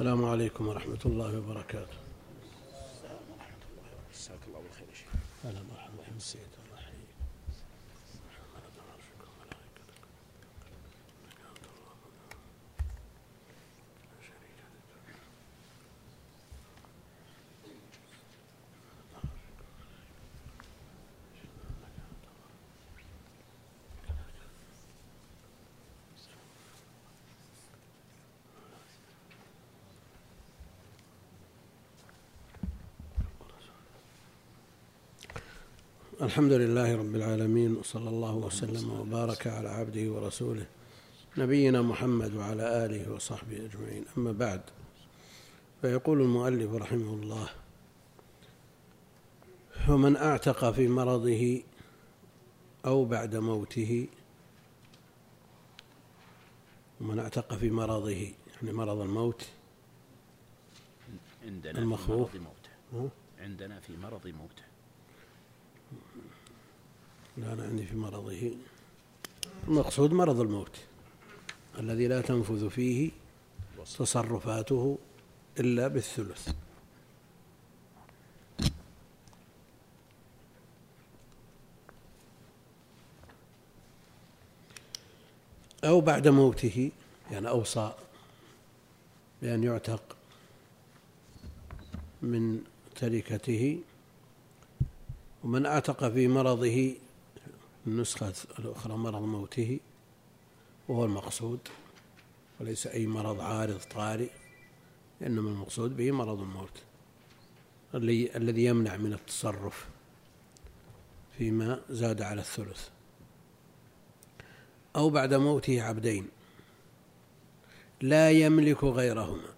السلام عليكم ورحمة الله وبركاته. جزاك الله بالخير يا شيخ. هلا مرحبا سيد الله يحييك الحمد لله رب العالمين وصلى الله وسلم وبارك على عبده ورسوله نبينا محمد وعلى آله وصحبه أجمعين أما بعد فيقول المؤلف رحمه الله ومن أعتق في مرضه أو بعد موته ومن أعتق في مرضه يعني مرض الموت عندنا المخوف. في مرض موته؟ عندنا في مرض موته لا أنا عندي في مرضه. المقصود مرض الموت الذي لا تنفذ فيه تصرفاته إلا بالثلث. أو بعد موته يعني أوصى بأن يعتق من تركته ومن أعتق في مرضه النسخة الأخرى مرض موته وهو المقصود وليس أي مرض عارض طارئ إنما المقصود به مرض الموت الذي يمنع من التصرف فيما زاد على الثلث. أو بعد موته عبدين لا يملك غيرهما.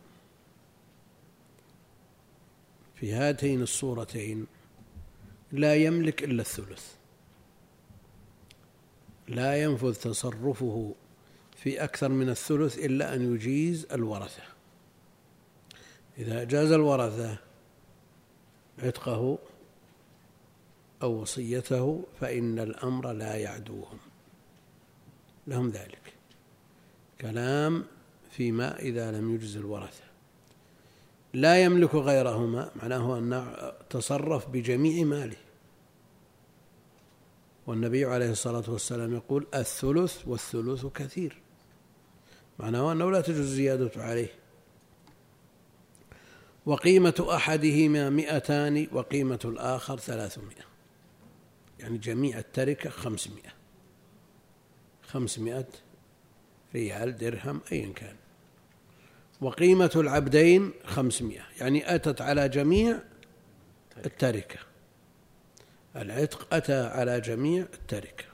في هاتين الصورتين لا يملك إلا الثلث. لا ينفذ تصرفه في أكثر من الثلث إلا أن يجيز الورثة. إذا جاز الورثة عتقه أو وصيته فإن الأمر لا يعدوهم. لهم ذلك. كلام فيما إذا لم يجز الورثة. لا يملك غيرهما معناه أن تصرف بجميع ماله. والنبي عليه الصلاة والسلام يقول الثلث والثلث كثير. معناه أنه لا تجوز الزيادة عليه. وقيمة أحدهما مئتان وقيمة الآخر ثلاثمائة. يعني جميع التركة خمسمائة. خمسمائة ريال درهم أيا كان. وقيمة العبدين خمسمائة. يعني أتت على جميع التركة. العتق أتى على جميع التركة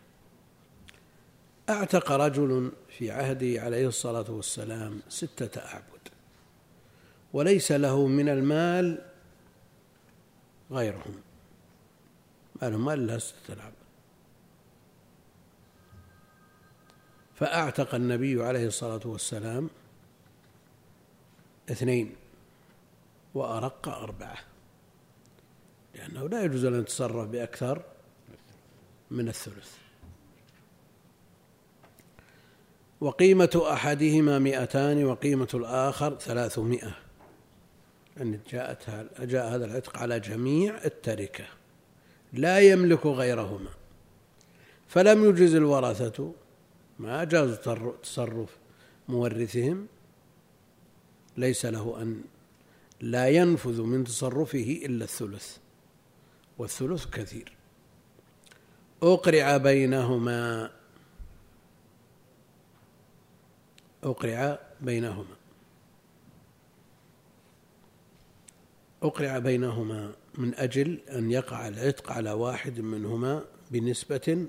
أعتق رجل في عهده عليه الصلاة والسلام ستة أعبد وليس له من المال غيرهم. ما له مال إلا ستة أعبد. فأعتق النبي عليه الصلاة والسلام اثنين وأرق أربعة. لأنه لا يجوز أن يتصرف بأكثر من الثلث. وقيمة أحدهما مئتان وقيمة الآخر ثلاثمائة. يعني جاءت جاء هذا العتق على جميع التركة. لا يملك غيرهما. فلم يجز الورثة. ما جاز تصرف مورثهم. ليس له أن لا ينفذ من تصرفه إلا الثلث. والثلث كثير. أقرع بينهما. أقرع بينهما. أقرع بينهما من أجل أن يقع العتق على واحد منهما بنسبة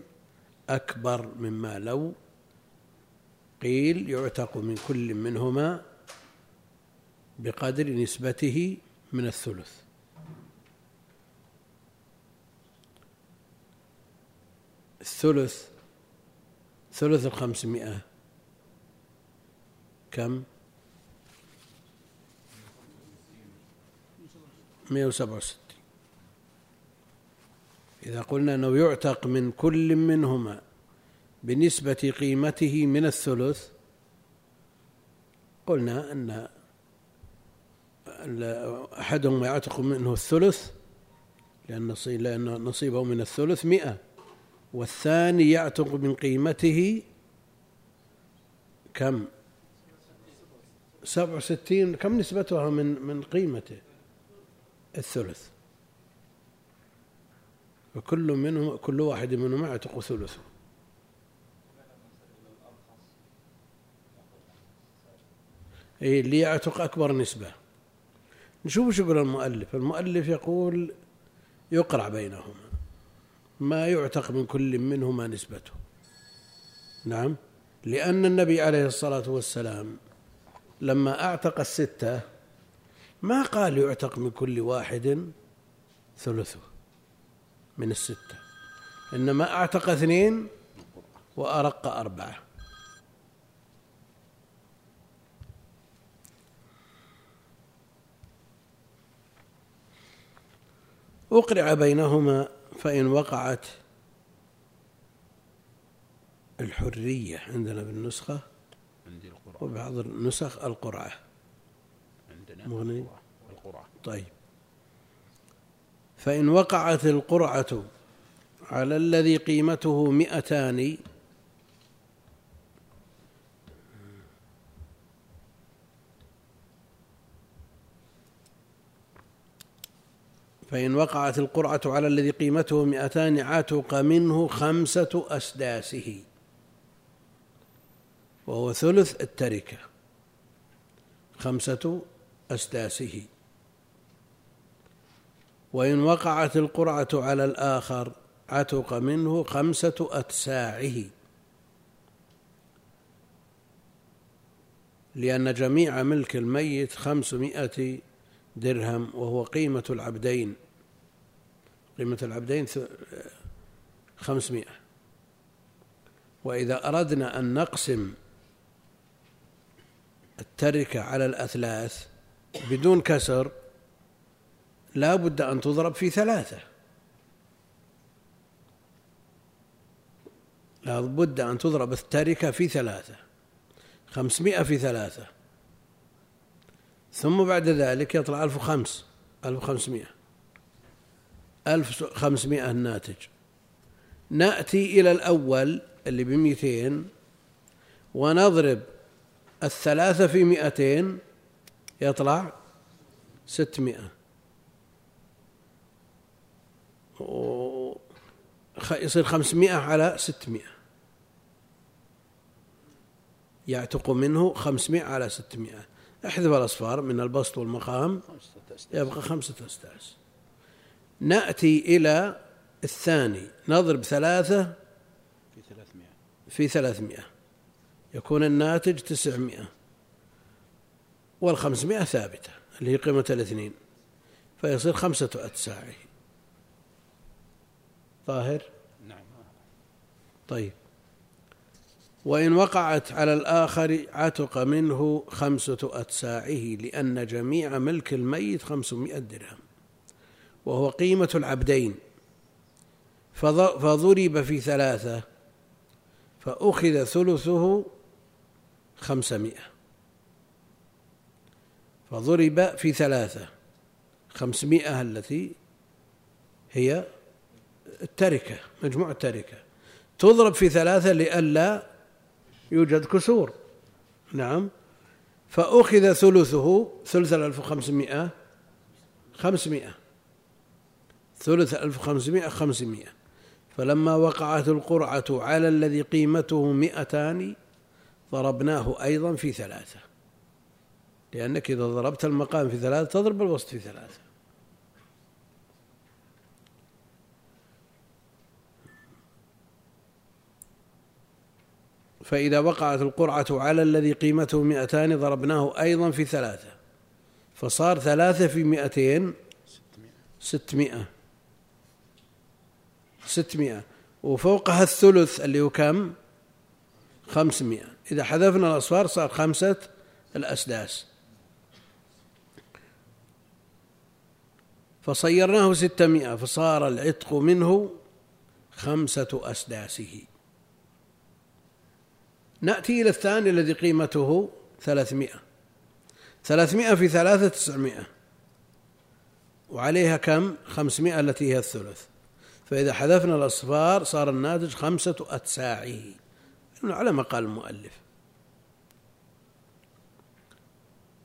أكبر مما لو قيل يعتق من كل منهما بقدر نسبته من الثلث. الثلث ثلث الخمسمائة. كم؟ مئة وسبعة وستين. إذا قلنا أنه يعتق من كل منهما بنسبة قيمته من الثلث قلنا أن أحدهم يعتق منه الثلث لأن نصيبه من الثلث مئة. والثاني يعتق من قيمته كم؟ سبع وستين. كم نسبتها من من قيمته؟ الثلث. وكل منهم كل واحد منهم يعتق ثلثه. إيه اللي يعتق أكبر نسبة. نشوف وش يقول المؤلف. المؤلف يقول يقرع بينهما. ما يعتق من كل منهما نسبته. نعم؟ لأن النبي عليه الصلاة والسلام لما أعتق الستة ما قال يعتق من كل واحد ثلثه من الستة. إنما أعتق اثنين وأرق أربعة. أقرع بينهما فإن وقعت الحرية عندنا بالنسخة عندي القرعة وبعض النسخ القرعة. عندنا مغني؟ القرعة. طيب. فإن وقعت القرعة على الذي قيمته مئتان فإن وقعت القرعة على الذي قيمته مئتان عتق منه خمسة أسداسه. وهو ثلث التركة. خمسة أسداسه. وإن وقعت القرعة على الآخر عتق منه خمسة أتساعه. لأن جميع ملك الميت خمسمائة درهم وهو قيمة العبدين. قيمة العبدين خمسمائة. وإذا أردنا أن نقسم التركة على الأثلاث بدون كسر لا بد أن تضرب في ثلاثة. لا بد أن تضرب التركة في ثلاثة. خمسمائة في ثلاثة. ثم بعد ذلك يطلع ألف وخمس. ألف وخمسمائة. ألف وخمسمائة الناتج. نأتي إلى الأول اللي بمئتين. ونضرب الثلاثة في مئتين يطلع ستمائة. يصير خمسمائة على ستمائة. يعتق منه خمسمائة على ستمائة. أحذف الأصفار من البسط والمقام. يبقى خمسة أستاس نأتي إلى الثاني. نضرب ثلاثة في ثلاثمائة. في ثلاثمائة يكون الناتج تسعمائة. والخمسمائة ثابتة اللي هي قيمة الاثنين. فيصير خمسة أتساعه. ظاهر نعم. طيب. وإن وقعت على الآخر عتق منه خمسة أتساعه لأن جميع ملك الميت خمسمائة درهم وهو قيمة العبدين. فضرب في ثلاثة فأخذ ثلثه خمسمائة. فضرب في ثلاثة خمسمائة التي هي التركة مجموع التركة. تضرب في ثلاثة لئلا يوجد كسور. نعم. فأخذ ثلثه ثلث الألف وخمسمائة خمسمائة. ثلث الألف وخمسمائة خمسمائة. فلما وقعت القرعة على الذي قيمته مئتان ضربناه أيضا في ثلاثة. لأنك إذا ضربت المقام في ثلاثة تضرب الوسط في ثلاثة. فإذا وقعت القرعة على الذي قيمته مئتان ضربناه أيضا في ثلاثة. فصار ثلاثة في مئتين ستمائة. ستمائة. وفوقها الثلث اللي هو كم؟ خمسمائة. إذا حذفنا الأصفار صار خمسة الأسداس. فصيرناه ستمائة فصار العتق منه خمسة أسداسه. نأتي إلى الثاني الذي قيمته ثلاثمائة. ثلاثمائة في ثلاثة تسعمائة. وعليها كم؟ خمسمائة التي هي الثلث. فإذا حذفنا الأصفار صار الناتج خمسة أتساعه على ما قال المؤلف.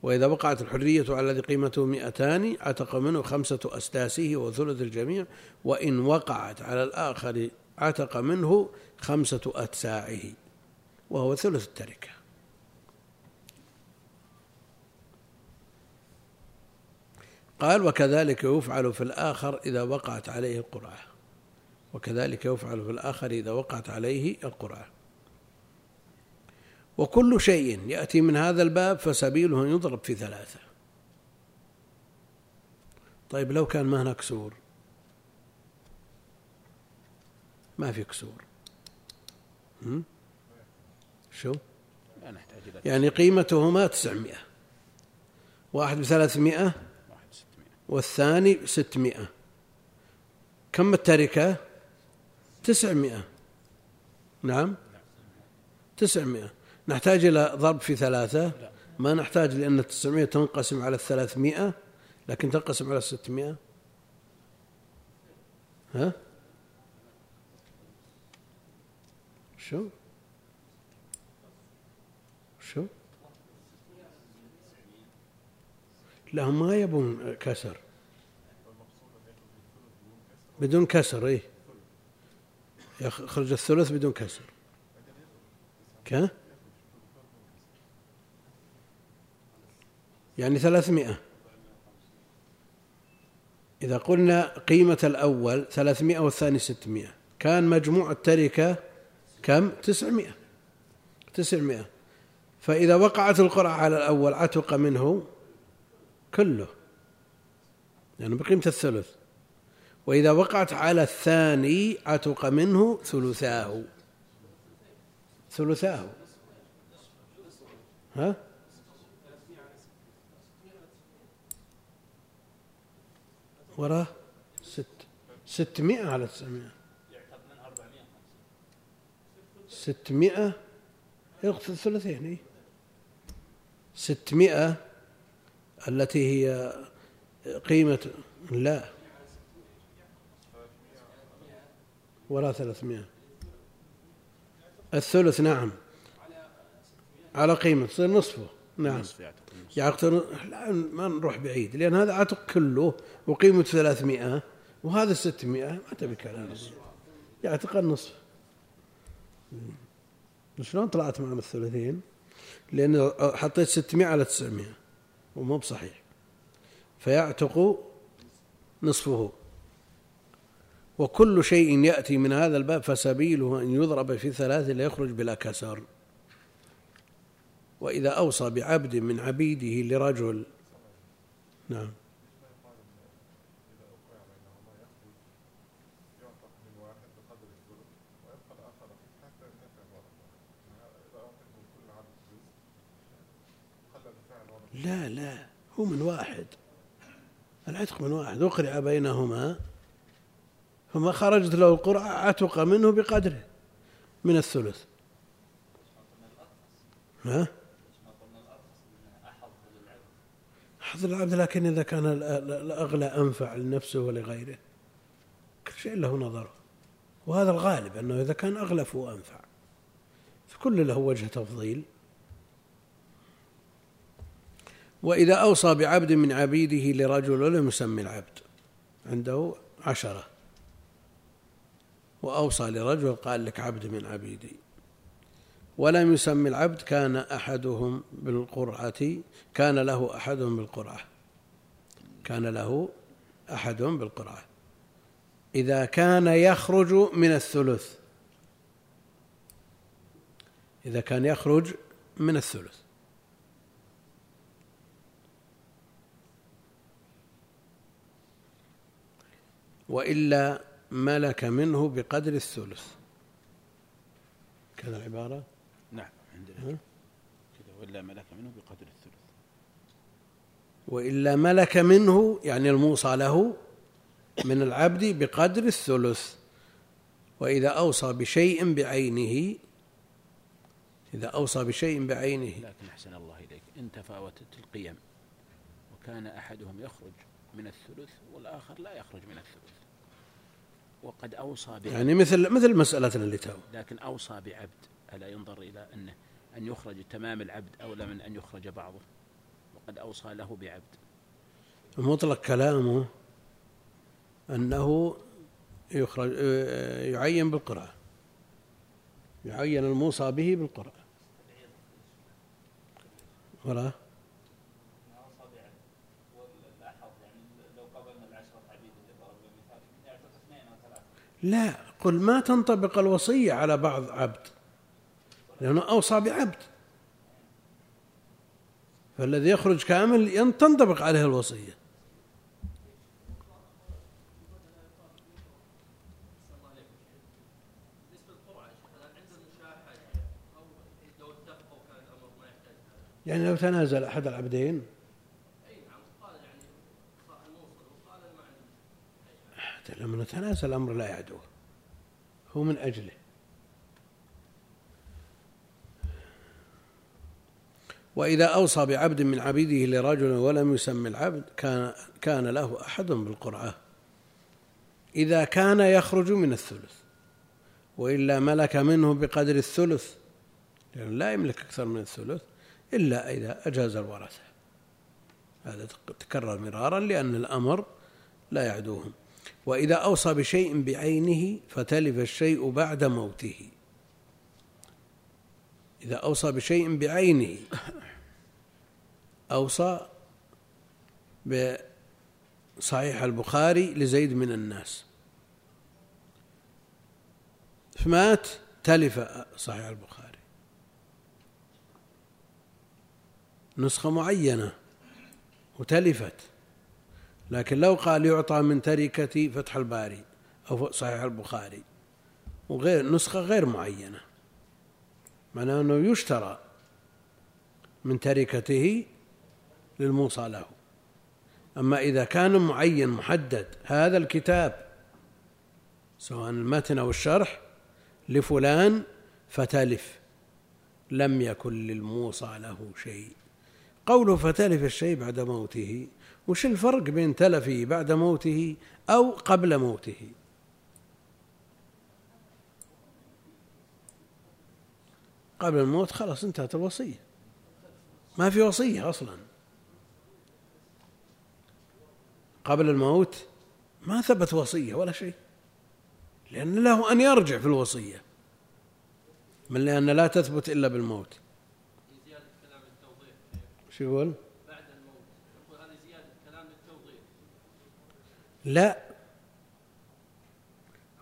وإذا وقعت الحرية على الذي قيمته مئتان عتق منه خمسة أسداسه وثلث الجميع. وإن وقعت على الآخر عتق منه خمسة أتساعه وهو ثلث التركة. قال وكذلك يفعل في الآخر إذا وقعت عليه القرعة. وكذلك يفعل في الآخر إذا وقعت عليه القرعة. وكل شيء يأتي من هذا الباب فسبيله يضرب في ثلاثة. طيب لو كان ما هناك كسور ما في كسور. شو؟ لا نحتاج إلى يعني قيمتهما تسعمائة واحد بثلاثمائة واحد ستمائة والثاني ستمائة كم التركة؟ تسعمائة نعم؟ تسعمائة نحتاج إلى ضرب في ثلاثة؟ ما نحتاج لأن التسعمائة تنقسم على الثلاثمائة لكن تنقسم على الستمائة ها؟ شو؟ لا ما يبون كسر. بدون كسر إيه. يخرج الثلث بدون كسر. كه يعني ثلاثمائة. إذا قلنا قيمة الأول ثلاثمائة والثاني ستمائة. كان مجموع التركة كم؟ تسعمائة. تسعمائة. فإذا وقعت القرعة على الأول عتق منه كله يعني بقيمة الثلث. وإذا وقعت على الثاني عتق منه ثلثاه. ثلثاه. ها؟ وراه ست ستمائة على تسعمائة. ستمائة يقتل الثلثين إيه؟ ستمائة التي هي قيمة لا. وراء ثلاثمائة. الثلث نعم. على قيمة تصير نصفه. نعم. يعتق يعتق لا ما نروح بعيد لأن هذا عتق كله وقيمة ثلاثمائة وهذا ستمائة. ما تبي كلام. يعتق النصف. شلون طلعت معنا الثلثين؟ لأن حطيت ستمائة على تسعمائة. ومو بصحيح. فيعتق نصفه. وكل شيء يأتي من هذا الباب فسبيله أن يضرب في ثلاث ليخرج بلا كسر وإذا أوصى بعبد من عبيده لرجل نعم. لا لا هو من واحد. العتق من واحد. أقرع بينهما. فما خرجت له القرعة عتق منه بقدره من الثلث. ها؟ حظ العبد لكن إذا كان ال- ال- الأغلى أنفع لنفسه ولغيره. كل شيء له نظره. وهذا الغالب أنه إذا كان أغلى فهو أنفع. فكل له وجه تفضيل. وإذا أوصى بعبد من عبيده لرجل ولم يسمي العبد. عنده عشرة. وأوصى لرجل قال لك عبد من عبيدي. ولم يسمي العبد كان أحدهم بالقرعة كان له أحدهم بالقرعة. كان له أحدهم بالقرعة. إذا كان يخرج من الثلث. إذا كان يخرج من الثلث. وإلا ملك منه بقدر الثلث. كذا العبارة؟ نعم عندنا؟ كذا ولا ملك منه بقدر الثلث. وإلا ملك منه يعني الموصى له من العبد بقدر الثلث. وإذا أوصى بشيء بعينه إذا أوصى بشيء بعينه. لكن أحسن الله إليك إن تفاوتت القيم وكان أحدهم يخرج. من الثلث والآخر لا يخرج من الثلث. وقد أوصى بعبد. يعني مثل مثل مسألتنا اللي تو لكن أوصى بعبد. ألا ينظر إلى أنه أن يخرج تمام العبد أولى من أن يخرج بعضه. وقد أوصى له بعبد. مطلق كلامه أنه يخرج يعين بالقراءة. يعين الموصى به بالقراءة. ولا؟ لا قل ما تنطبق الوصية على بعض عبد لأنه أوصى بعبد. فالذي يخرج كامل تنطبق عليه الوصية. يعني لو تنازل أحد العبدين لما نتنازل الأمر لا يعدو هو من أجله. وإذا أوصى بعبد من عبيده لرجل ولم يسمي العبد كان كان له أحد بالقرعة. إذا كان يخرج من الثلث وإلا ملك منه بقدر الثلث لأنه لا يملك أكثر من الثلث إلا إذا أجاز الورثة. هذا تكرر مرارا لأن الأمر لا يعدوهم. وإذا أوصى بشيء بعينه فتلف الشيء بعد موته. إذا أوصى بشيء بعينه أوصى بصحيح البخاري لزيد من الناس. فمات تلف صحيح البخاري. نسخة معينة وتلفت. لكن لو قال يعطى من تركة فتح الباري أو صحيح البخاري. وغير نسخة غير معينة. معناه أنه يشترى من تركته للموصى له. أما إذا كان معين محدد هذا الكتاب سواء المتن أو الشرح لفلان فتلف. لم يكن للموصى له شيء. قوله فتلف الشيء بعد موته وش الفرق بين تلفه بعد موته أو قبل موته؟ قبل الموت خلاص انتهت الوصية. ما في وصية أصلا. قبل الموت ما ثبت وصية ولا شيء لأن له أن يرجع في الوصية من لأن لا تثبت إلا بالموت. شو يقول؟ بعد الموت يقول هذه زيادة كلام للتوضيح لا.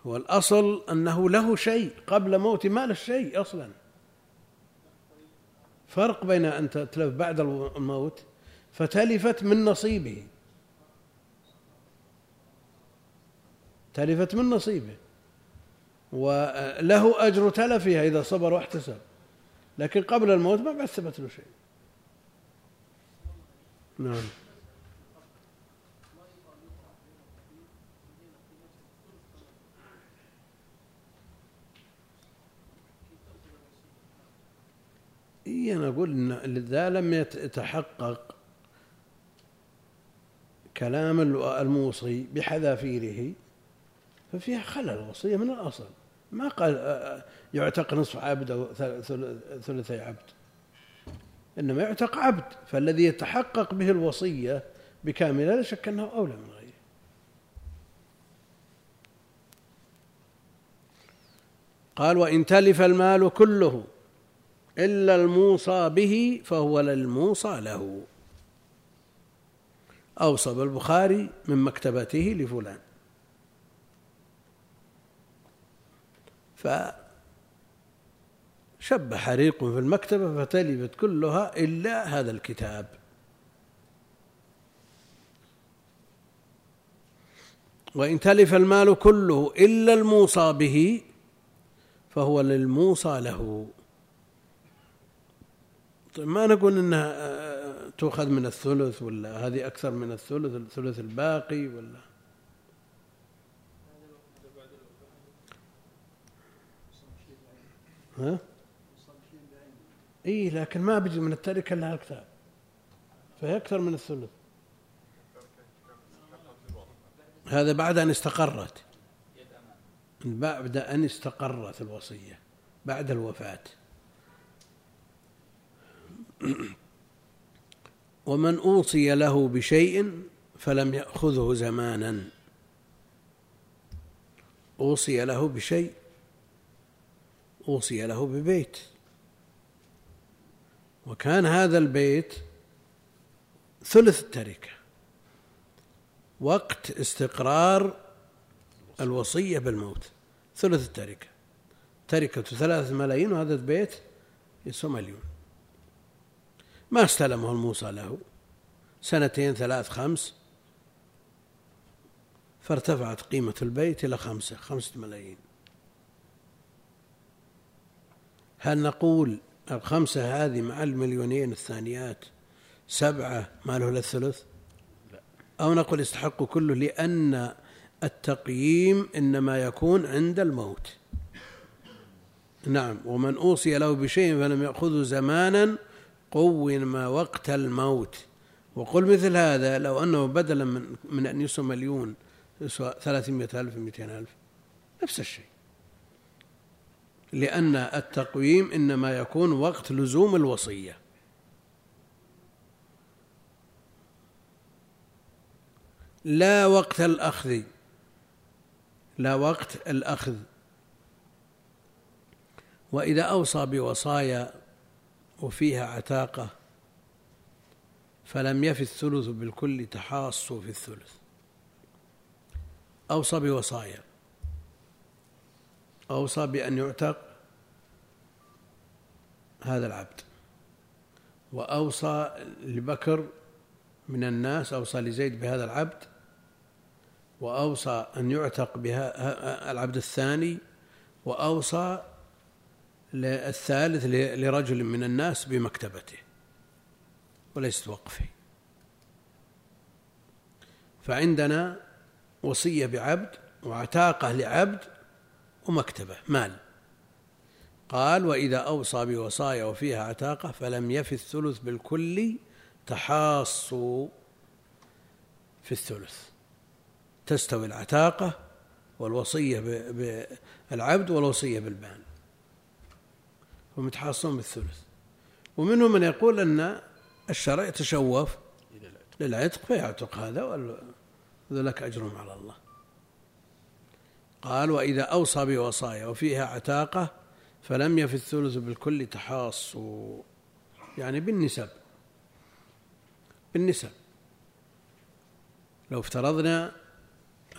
هو الأصل أنه له شيء قبل موته ما له شيء أصلا. فرق بين أن تتلف بعد الموت فتلفت من نصيبه. تلفت من نصيبه. وله أجر تلفها إذا صبر واحتسب. لكن قبل الموت ما بعد ثبت له شيء. نعم. إيه أنا أقول إن إذا لم يتحقق كلام الموصي بحذافيره ففيها خلل الوصية من الأصل. ما قال يعتق نصف عبد أو ثلثي عبد. إنما يعتق عبد فالذي يتحقق به الوصية بكاملها لا شك أنه أولى من غيره. قال وإن تلف المال كله إلا الموصى به فهو للموصى له. أوصى بالبخاري من مكتبته لفلان. فشب حريق في المكتبة فتلفت كلها إلا هذا الكتاب. وإن تلف المال كله إلا الموصى به فهو للموصى له. طيب ما نقول إنها تؤخذ من الثلث ولا هذه أكثر من الثلث الثلث الباقي ولا؟ ها؟ اي لكن ما بيجي من التركة إلا الكتاب فهي أكثر من الثلث. هذا بعد أن استقرت. بعد أن استقرت الوصية بعد الوفاة. ومن أوصي له بشيء فلم يأخذه زمانا. أوصي له بشيء أوصي له ببيت. وكان هذا البيت ثلث التركة. وقت استقرار الوصية بالموت ثلث التركة. تركة ثلاثة ملايين وهذا البيت يسوى مليون. ما استلمه الموصى له. سنتين ثلاث خمس فارتفعت قيمة البيت إلى خمسة خمسة ملايين. هل نقول الخمسة هذه مع المليونين الثانيات سبعة ما له الثلث أو نقول يستحق كله لأن التقييم إنما يكون عند الموت. نعم ومن أوصي له بشيء فلم يأخذه زمانا قوم وقت الموت. وقل مثل هذا لو أنه بدلا من, من أن يسوى مليون يسوى ثلاثمائة ألف مئتين ألف. نفس الشيء. لأن التقويم إنما يكون وقت لزوم الوصية. لا وقت الأخذ. لا وقت الأخذ. وإذا أوصى بوصايا وفيها عتاقة فلم يف الثلث بالكل تحاصوا في الثلث. أوصى بوصايا أوصى بأن يعتق هذا العبد وأوصى لبكر من الناس أوصى لزيد بهذا العبد وأوصى أن يعتق بها العبد الثاني وأوصى الثالث لرجل من الناس بمكتبته. وليست وقفه فعندنا وصية بعبد وعتاقة لعبد ومكتبة مال. قال وإذا أوصى بوصايا وفيها عتاقة فلم يف الثلث بالكل تحاصوا في الثلث. تستوي العتاقة والوصية بالعبد والوصية بالبان ومتحاصون بالثلث. ومنهم من يقول أن الشرع يتشوف للعتق فيعتق هذا ولك أجرهم على الله. قال وإذا أوصى بوصايا وفيها عتاقة فلم يف الثلث بالكل تحاصوا يعني بالنسب بالنسب. لو افترضنا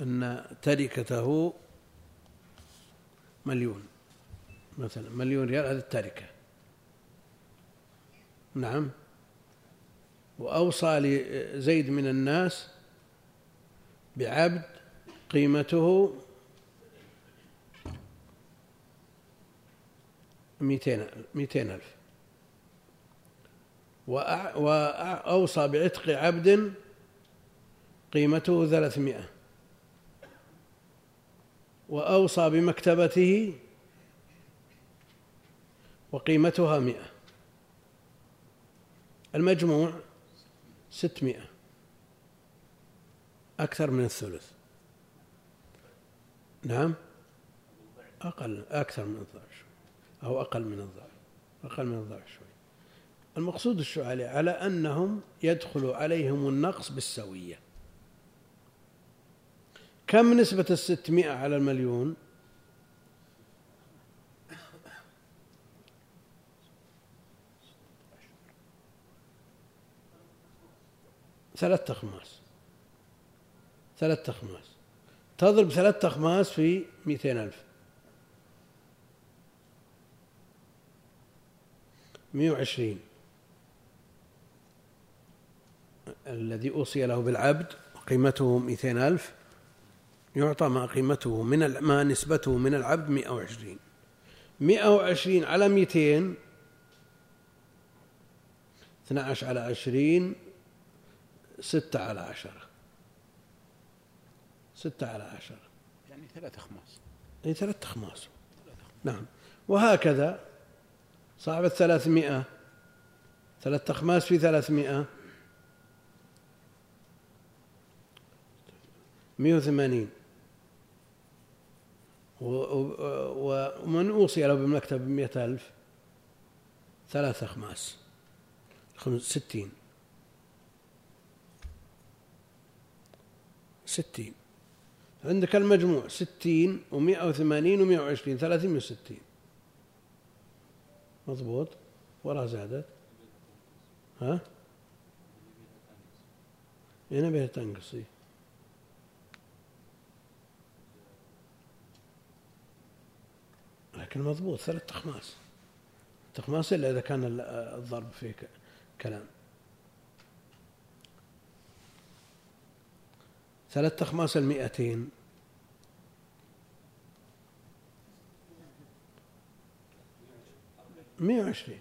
أن تركته مليون. مثلا مليون ريال هذه التركة. نعم. وأوصى لزيد من الناس بعبد قيمته مئتين ألف. وأوصى بعتق عبد قيمته ثلاثمائة. وأوصى بمكتبته وقيمتها مئة. المجموع ستمائة أكثر من الثلث. نعم؟ أقل أكثر من الضعف أو أقل من الضعف أقل من الضعف شوي. المقصود الشعالي على أنهم يدخل عليهم النقص بالسوية. كم نسبة الستمائة على المليون؟ ثلاثة أخماس ثلاثة أخماس تضرب ثلاثة أخماس في مئتين ألف. مئة وعشرين. الذي أوصي له بالعبد قيمته مئتين ألف. يعطى ما قيمته من ما نسبته من العبد مئة وعشرين. مئة وعشرين على مئتين. اثنى عشر على عشرين. ستة على عشرة. ستة على عشرة. يعني ثلاث أخماس أي ثلاث أخماس نعم. وهكذا صاحب الثلاثمائة. ثلاثة أخماس في ثلاثمائة. مئة وثمانين. ومن أوصي له بالمكتب بمئة ألف؟ ثلاثة أخماس ستين. ستين. عندك المجموع ستين ومائة وثمانين ومائة وعشرين ثلاثين وستين. مضبوط؟ وراها زادت. ها؟ هنا بها تنقص لكن مضبوط ثلاث تخماس. تخماس إلا إذا كان الضرب فيه كلام. ثلاث أخماس المئتين. مئة وعشرين.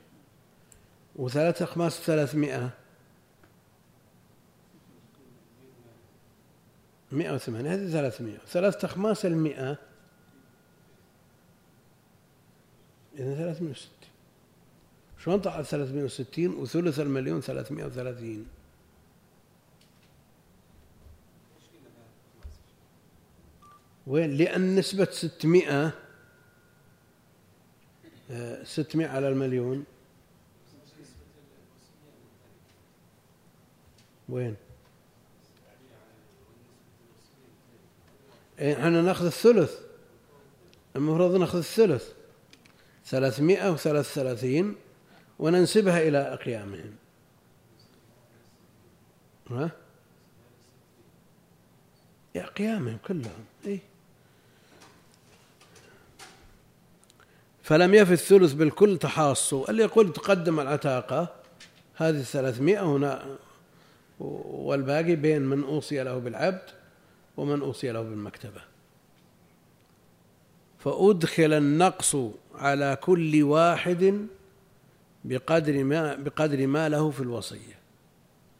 وثلاث أخماس ثلاثمائة مئة وثمانية هذه ثلاثمائة ثلاثة أخماس المئة. إذا ثلاثمائة وستين. شلون طلعت ثلاثمائة وستين؟ وثلث المليون ثلاثمائة وثلاثين. لأن نسبة ستمائة آه، ستمائة على المليون. وين؟ إيه، إحنا ناخذ الثلث. المفروض ناخذ الثلث. ثلاثمائة وثلاث ثلاثين وننسبها إلى أقيامهم. ها؟ يا قيامهم كلهم إيه؟ فلم يفي الثلث بالكل تحاصوا اللي يقول تقدم العتاقة. هذه الثلاثمائة هنا والباقي بين من أوصي له بالعبد ومن أوصي له بالمكتبة. فأدخل النقص على كل واحد بقدر ما بقدر ما له في الوصية.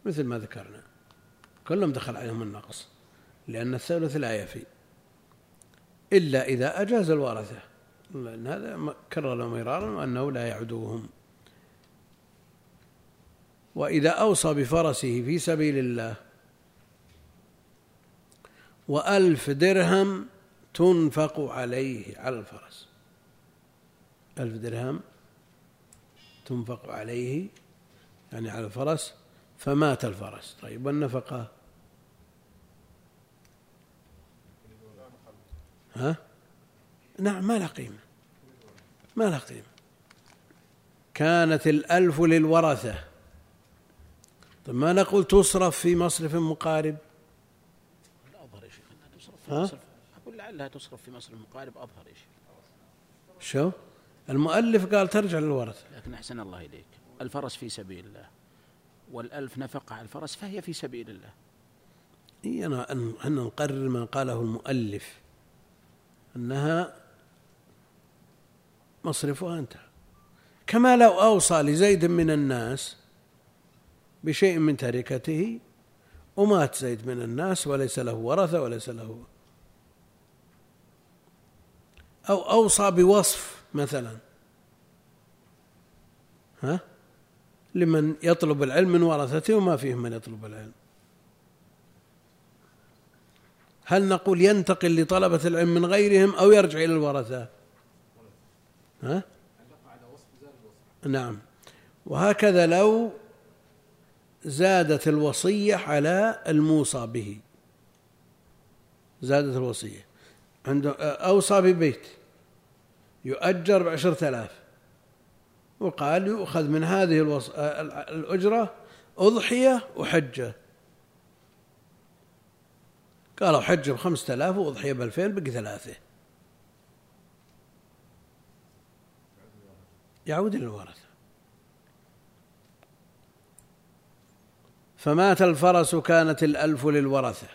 مثل ما ذكرنا. كلهم دخل عليهم النقص لأن الثلث لا يفي. إلا إذا أجاز الورثة. لأن هذا كرر مرارا أنه لا يعدوهم. وإذا أوصى بفرسه في سبيل الله وألف درهم تنفق عليه على الفرس. ألف درهم تنفق عليه يعني على الفرس فمات الفرس. طيب والنفقة؟ ها؟ نعم ما لها قيمة. ما لها قيمة. كانت الألف للورثة. طيب ما نقول تصرف في مصرف مقارب؟ لا أظهر يا شيخ أنها تصرف في مصرف. أقول لعلها تصرف في مصرف مقارب أظهر يا شيخ شو؟ المؤلف قال ترجع للورثة. لكن أحسن الله إليك. الفرس في سبيل الله. والألف نفقة على الفرس فهي في سبيل الله. إي أنا أن نقرر ما قاله المؤلف. أنها مصرفها انتهى كما لو أوصى لزيد من الناس بشيء من تركته ومات زيد من الناس وليس له ورثة وليس له. أو أوصى بوصف مثلا. ها؟ لمن يطلب العلم من ورثته وما فيهم من يطلب العلم. هل نقول ينتقل لطلبة العلم من غيرهم أو يرجع إلى الورثة؟ ها؟ نعم. وهكذا لو زادت الوصية على الموصى به. زادت الوصية. عنده أوصى ببيت يؤجر بعشرة آلاف. وقال يؤخذ من هذه الوص... الأجرة أضحية وحجة. قالوا حج بخمسة آلاف وأضحية بألفين بقي ثلاثة. يعود إلى الورثة فمات الفرس كانت الألف للورثة.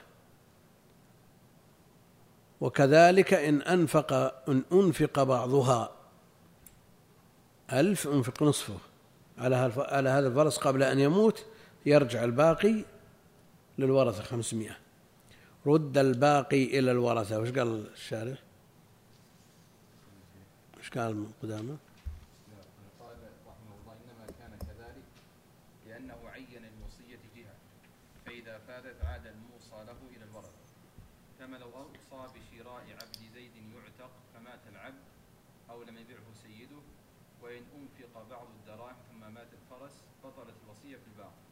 وكذلك إن أنفق إن أنفق بعضها ألف أنفق نصفه. على على هذا الفرس قبل أن يموت يرجع الباقي للورثة خمسمائة. رد الباقي إلى الورثة. وش قال الشارع وش قال قدامه؟ إذا فاتت عاد الموصى له إلى الورث كما لو أوصى بشراء عبد زيد يعتق فمات العبد أو لم يبعه سيده وإن أنفق بعض الدراهم ثم مات الفرس بطلت الوصية في الباقي.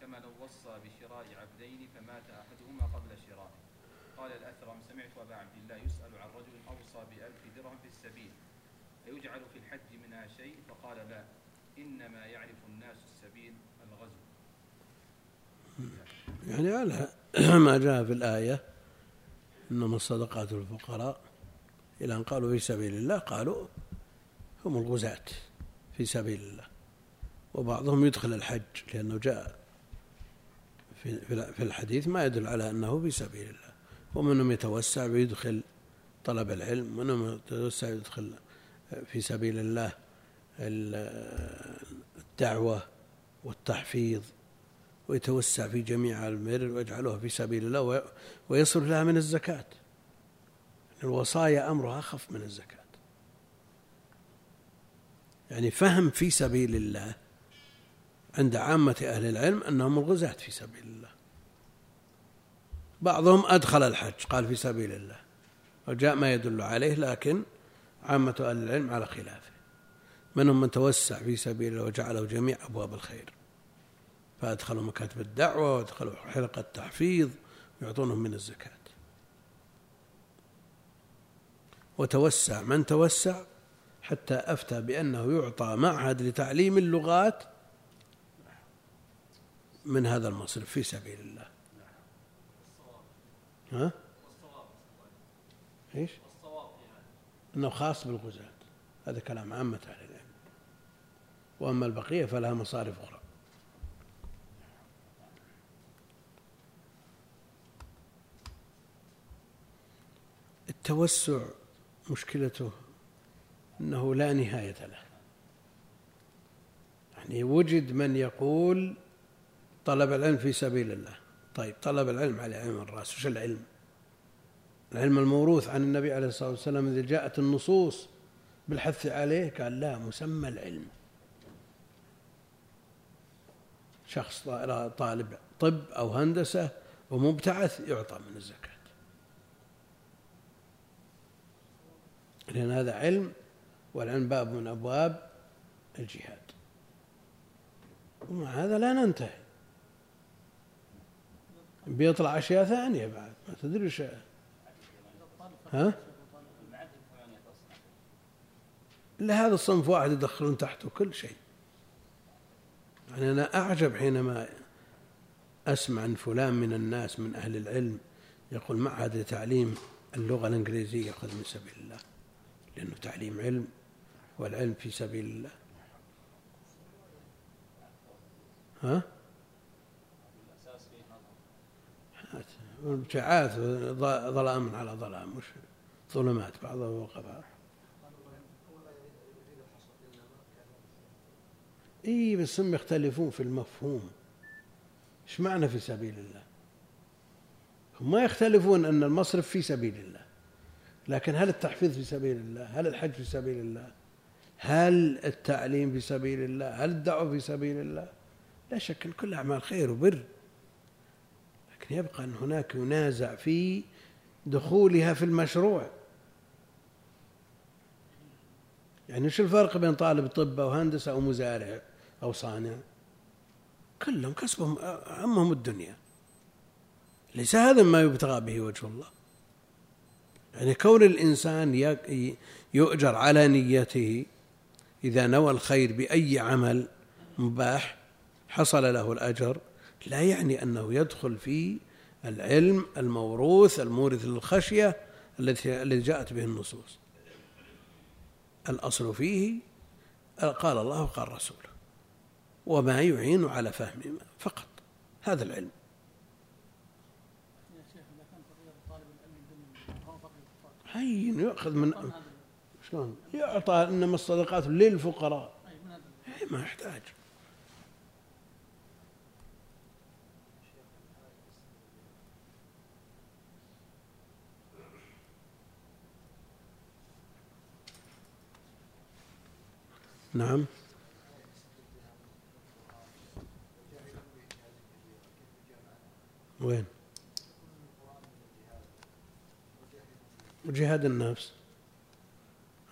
كما لو وصى بشراء عبدين فمات أحدهما قبل شرائه. قال الأثرم سمعت أبا عبد الله يسأل عن رجل أوصى بألف درهم في السبيل أيجعل في الحج منها شيء؟ فقال لا إنما يعرف الناس السبيل. يعني على ما جاء في الآية إنما الصدقات للفقراء إلى أن قالوا في سبيل الله قالوا هم الغزاة في سبيل الله. وبعضهم يدخل الحج لأنه جاء في الحديث ما يدل على أنه في سبيل الله. ومنهم يتوسع ويدخل طلب العلم ومنهم يتوسع يدخل في سبيل الله الدعوة والتحفيظ. ويتوسع في جميع البر ويجعلها في سبيل الله ويصرف لها من الزكاة. الوصايا أمرها أخف من الزكاة. يعني فهم في سبيل الله عند عامة أهل العلم أنهم الغزاة في سبيل الله. بعضهم أدخل الحج قال في سبيل الله. وجاء ما يدل عليه لكن عامة أهل العلم على خلافه. منهم من توسع في سبيل الله وجعله جميع أبواب الخير. فأدخلوا مكاتب الدعوة وأدخلوا حلقة التحفيظ ويعطونهم من الزكاة. وتوسع من توسع؟ حتى أفتى بأنه يعطى معهد لتعليم اللغات من هذا المصرف في سبيل الله. ها؟ إيش؟ إنه خاص بالغزاة. هذا كلام عامة أهل العلم. وأما البقية فلها مصارف أخرى. التوسع مشكلته أنه لا نهاية له. يعني وجد من يقول طلب العلم في سبيل الله. طيب طلب العلم على علم الرأس. وش العلم؟ العلم الموروث عن النبي عليه الصلاة والسلام إذا جاءت النصوص بالحث عليه قال لا مسمى العلم. شخص طالب طب أو هندسة ومبتعث يعطى من الزكاة. لأن هذا علم والعلم باب من أبواب الجهاد. ومع هذا لا ننتهي. بيطلع أشياء ثانية بعد. ما تدري وش ها؟ لهذا الصنف واحد يدخلون تحته كل شيء. يعني أنا أعجب حينما أسمع عن فلان من الناس من أهل العلم يقول معهد لتعليم اللغة الإنجليزية يأخذ من سبيل الله. لأنه تعليم علم والعلم في سبيل الله. ها؟ ابتعاث ظلام على ظلام مش ظلمات بعضها بعض إي بس هم يختلفون في المفهوم. إيش معنى في سبيل الله؟ هم ما يختلفون أن المصرف في سبيل الله. لكن هل التحفيظ في سبيل الله؟ هل الحج في سبيل الله؟ هل التعليم في سبيل الله؟ هل الدعوة في سبيل الله؟ لا شك أن كل أعمال خير وبر. لكن يبقى أن هناك ينازع في دخولها في المشروع. يعني إيش الفرق بين طالب طب أو هندسة أو مزارع أو صانع؟ كلهم كسبهم همهم الدنيا. ليس هذا ما يبتغى به وجه الله. يعني كون الإنسان يؤجر على نيته إذا نوى الخير بأي عمل مباح حصل له الأجر لا يعني أنه يدخل في العلم الموروث المورث للخشية التي جاءت به النصوص. الأصل فيه قال الله وقال رسوله وما يعين على فهم فقط. هذا العلم. هين يؤخذ من شلون؟ يعطى إنما الصدقات للفقراء. ما يحتاج. نعم. وين؟ وجهاد النفس.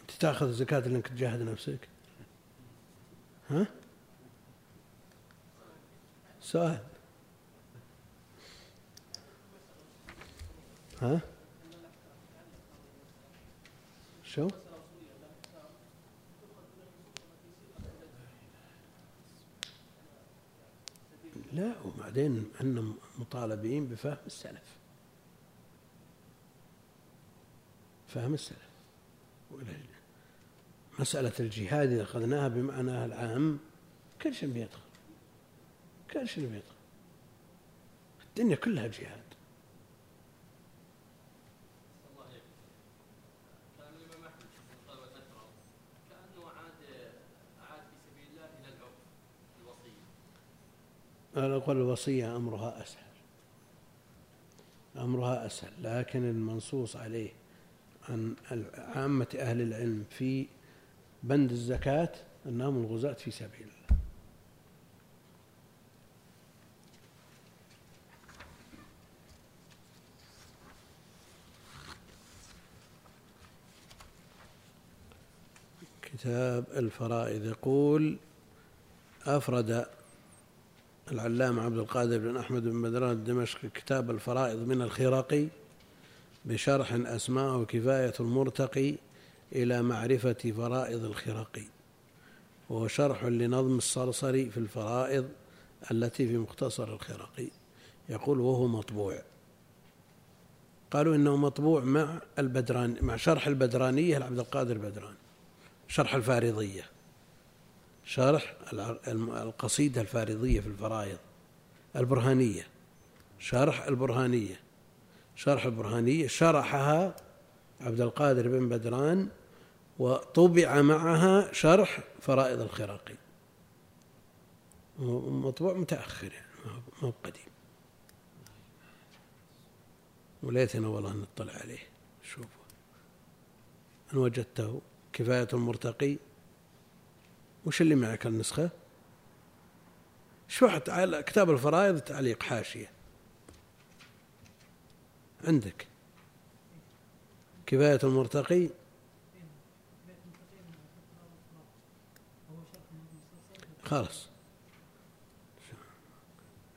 أنت تأخذ زكاة لأنك تجاهد نفسك. ها؟ سؤال. ها؟ شو؟ لا وبعدين إحنا مطالبين بفهم السلف. فهم السلف. مسألة الجهاد إذا أخذناها بمعناها العام كل شيء بيدخل. كل شيء بيدخل. الدنيا كلها جهاد. أنا أقول الوصية أمرها أسهل. أمرها أسهل لكن المنصوص عليه عن عامة أهل العلم في بند الزكاة أنهم الغزاة في سبيل الله. كتاب الفرائض يقول أفرد العلامة عبد القادر بن أحمد بن بدران الدمشقي كتاب الفرائض من الخراقي بشرح أسماءه كفاية المرتقي إلى معرفة فرائض الخرقي وهو شرح لنظم الصرصري في الفرائض التي في مختصر الخرقي يقول وهو مطبوع. قالوا إنه مطبوع مع البدران مع شرح البدرانية لعبد القادر بدران. شرح الفارضية. شرح القصيدة الفارضية في الفرائض. البرهانية. شرح البرهانية. شرح البرهانية شرحها عبد القادر بن بدران وطبع معها شرح فرائض الخراقي. مطبوع متأخر يعني ما هو قديم. وليتنا والله نطلع عليه. شوفوا. إن وجدته كفاية المرتقي. وش اللي معك النسخة شو على كتاب الفرائض تعليق حاشية. عندك. كفاية المرتقي. خلاص.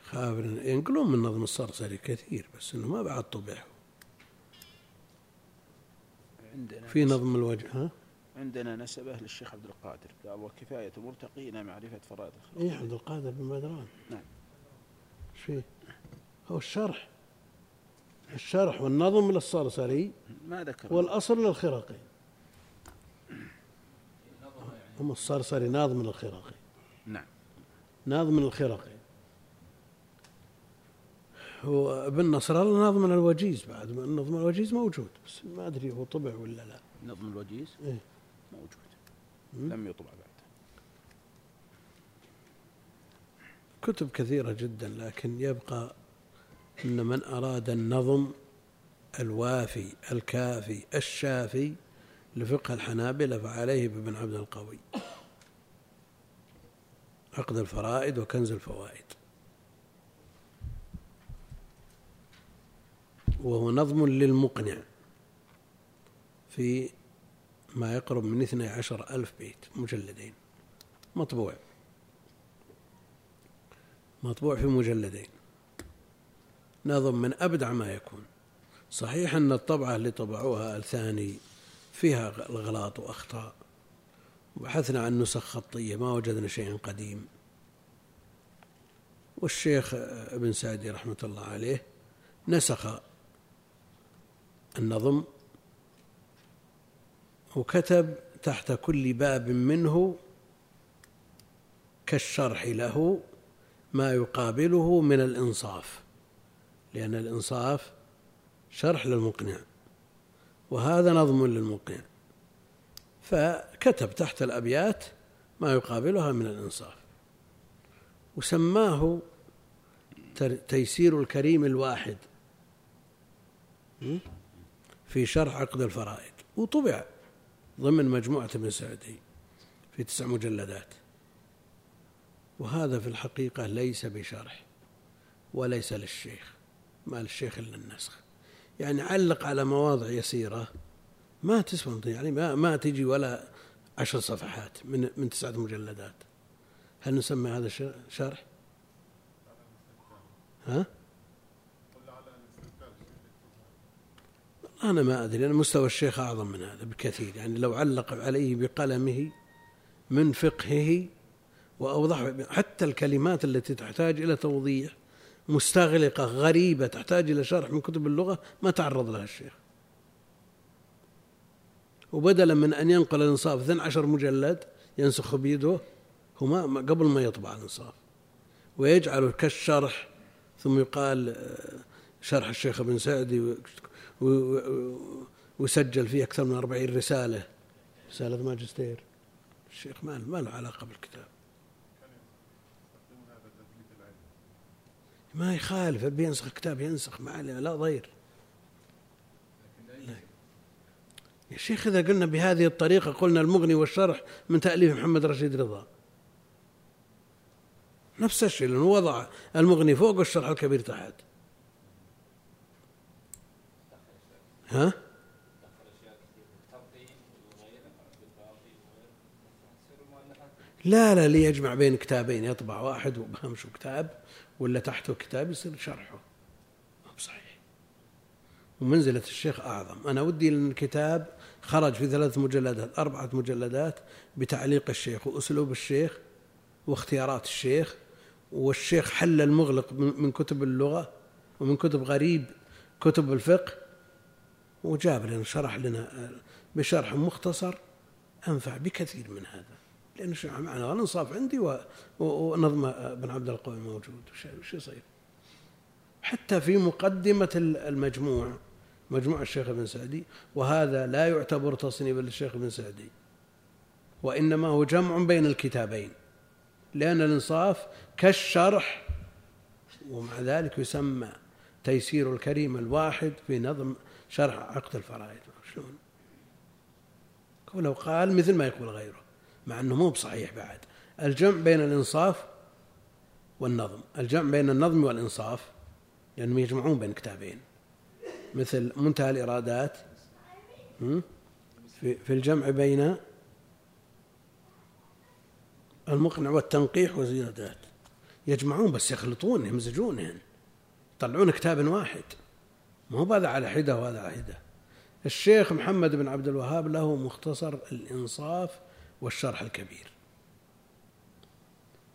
خابر ينقلون من نظم الصرصري كثير بس إنه ما بعد طبع عندنا في نظم الوجه ها؟ عندنا نسبه للشيخ عبد القادر. قال وكفاية مرتقي إلى معرفة فرائض الخلق. إيه عبد القادر بن بدران. نعم. إيش فيه؟ هو الشرح؟ الشرح والنظم للصرصري ما ذكر. والأصل للخرقي هم الصرصري ناظم للخرقي نعم. ناظم للخرقي هو ابن نصر الله ناظم الوجيز بعد. نظم الوجيز موجود بس ما أدري هو طبع ولا لا. نظم الوجيز؟ إيه. موجود. لم يطبع بعد. كتب كثيرة جدا لكن يبقى أن من أراد النظم الوافي الكافي الشافي لفقه الحنابلة فعليه بابن عبد القوي. عقد الفرائد وكنز الفوائد. وهو نظم للمقنع في ما يقرب من اثني عشر ألف بيت مجلدين. مطبوع. مطبوع في مجلدين. نظم من أبدع ما يكون. صحيح أن الطبعة اللي طبعوها الثاني فيها الغلاط وأخطاء. بحثنا عن نسخ خطية ما وجدنا شيئا قديم. والشيخ ابن سعدي رحمة الله عليه نسخ النظم وكتب تحت كل باب منه كالشرح له ما يقابله من الإنصاف. لأن الإنصاف شرح للمقنع وهذا نظم للمقنع. فكتب تحت الأبيات ما يقابلها من الإنصاف وسماه تيسير الكريم الواحد في شرح عقد الفرائد وطبع ضمن مجموعة ابن سعدي في تسع مجلدات. وهذا في الحقيقة ليس بشرح وليس للشيخ. ما للشيخ إلا النسخ يعني علق على مواضع يسيرة ما تسوى يعني ما, ما تجي ولا عشر صفحات من من تسعة مجلدات هل نسمى هذا شرح؟ ها؟ أنا ما أدري أنا مستوى الشيخ أعظم من هذا بكثير يعني لو علق عليه بقلمه من فقهه وأوضح حتى الكلمات التي تحتاج إلى توضيح مستغلقة غريبة تحتاج إلى شرح من كتب اللغة ما تعرض لها الشيخ. وبدلا من أن ينقل الإنصاف 12 مجلد ينسخ بيده هو ما قبل ما يطبع الإنصاف. ويجعله كالشرح ثم يقال آه، شرح الشيخ ابن سعدي وسجل فيه أكثر من أربعين رسالة. رسالة ماجستير. الشيخ ما له علاقة بالكتاب. ما يخالف أبي ينسخ كتاب ينسخ ما عليه لا ضير لا. يا شيخ إذا قلنا بهذه الطريقة قلنا المغني والشرح من تأليف محمد رشيد رضا نفس الشيء لأنه وضع المغني فوق والشرح الكبير تحت ها؟ لا لا ليجمع بين كتابين يطبع واحد وبهمشه كتاب ولا تحته كتاب يصير شرحه. ما بصحيح. ومنزلة الشيخ أعظم. أنا ودي أن الكتاب خرج في ثلاث مجلدات أربعة مجلدات بتعليق الشيخ وأسلوب الشيخ واختيارات الشيخ والشيخ حل المغلق من كتب اللغة ومن كتب غريب كتب الفقه وجاب لنا شرح لنا بشرح مختصر أنفع بكثير من هذا. لأن معنا الإنصاف عندي ونظم ابن عبد القوي موجود. وش يصير؟ حتى في مقدمة المجموع مجموع الشيخ ابن سعدي وهذا لا يعتبر تصنيفا للشيخ ابن سعدي وإنما هو جمع بين الكتابين لأن الإنصاف كالشرح ومع ذلك يسمى تيسير الكريم الواحد في نظم شرح عقد الفرائض. شلون؟ قال مثل ما يقول غيره. مع أنه مو بصحيح بعد. الجمع بين الإنصاف والنظم. الجمع بين النظم والإنصاف لأنهم يجمعون بين كتابين. مثل منتهى الإرادات في الجمع بين المقنع والتنقيح والزيادات يجمعون بس يخلطون يمزجون يطلعون كتاب واحد. ما هو هذا على حدة وهذا على حدة. الشيخ محمد بن عبد الوهاب له مختصر الإنصاف والشرح الكبير.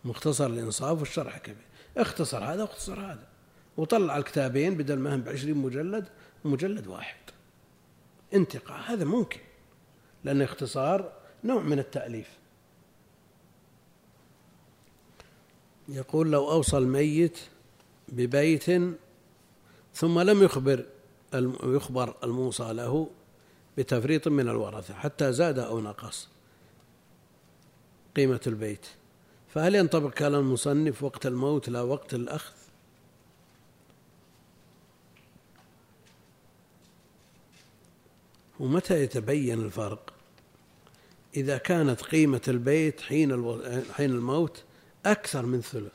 مختصر الإنصاف والشرح الكبير. اختصر هذا واختصر هذا. وطلع الكتابين بدل ما هم بعشرين مجلد مجلد واحد. انتقاء هذا ممكن. لأن اختصار نوع من التأليف. يقول لو أوصى الميت ببيت ثم لم يخبر يخبر الموصى له بتفريط من الورثة حتى زاد أو نقص. قيمة البيت. فهل ينطبق كلام المصنف وقت الموت لا وقت الأخذ؟ ومتى يتبين الفرق؟ إذا كانت قيمة البيت حين حين الموت أكثر من ثلث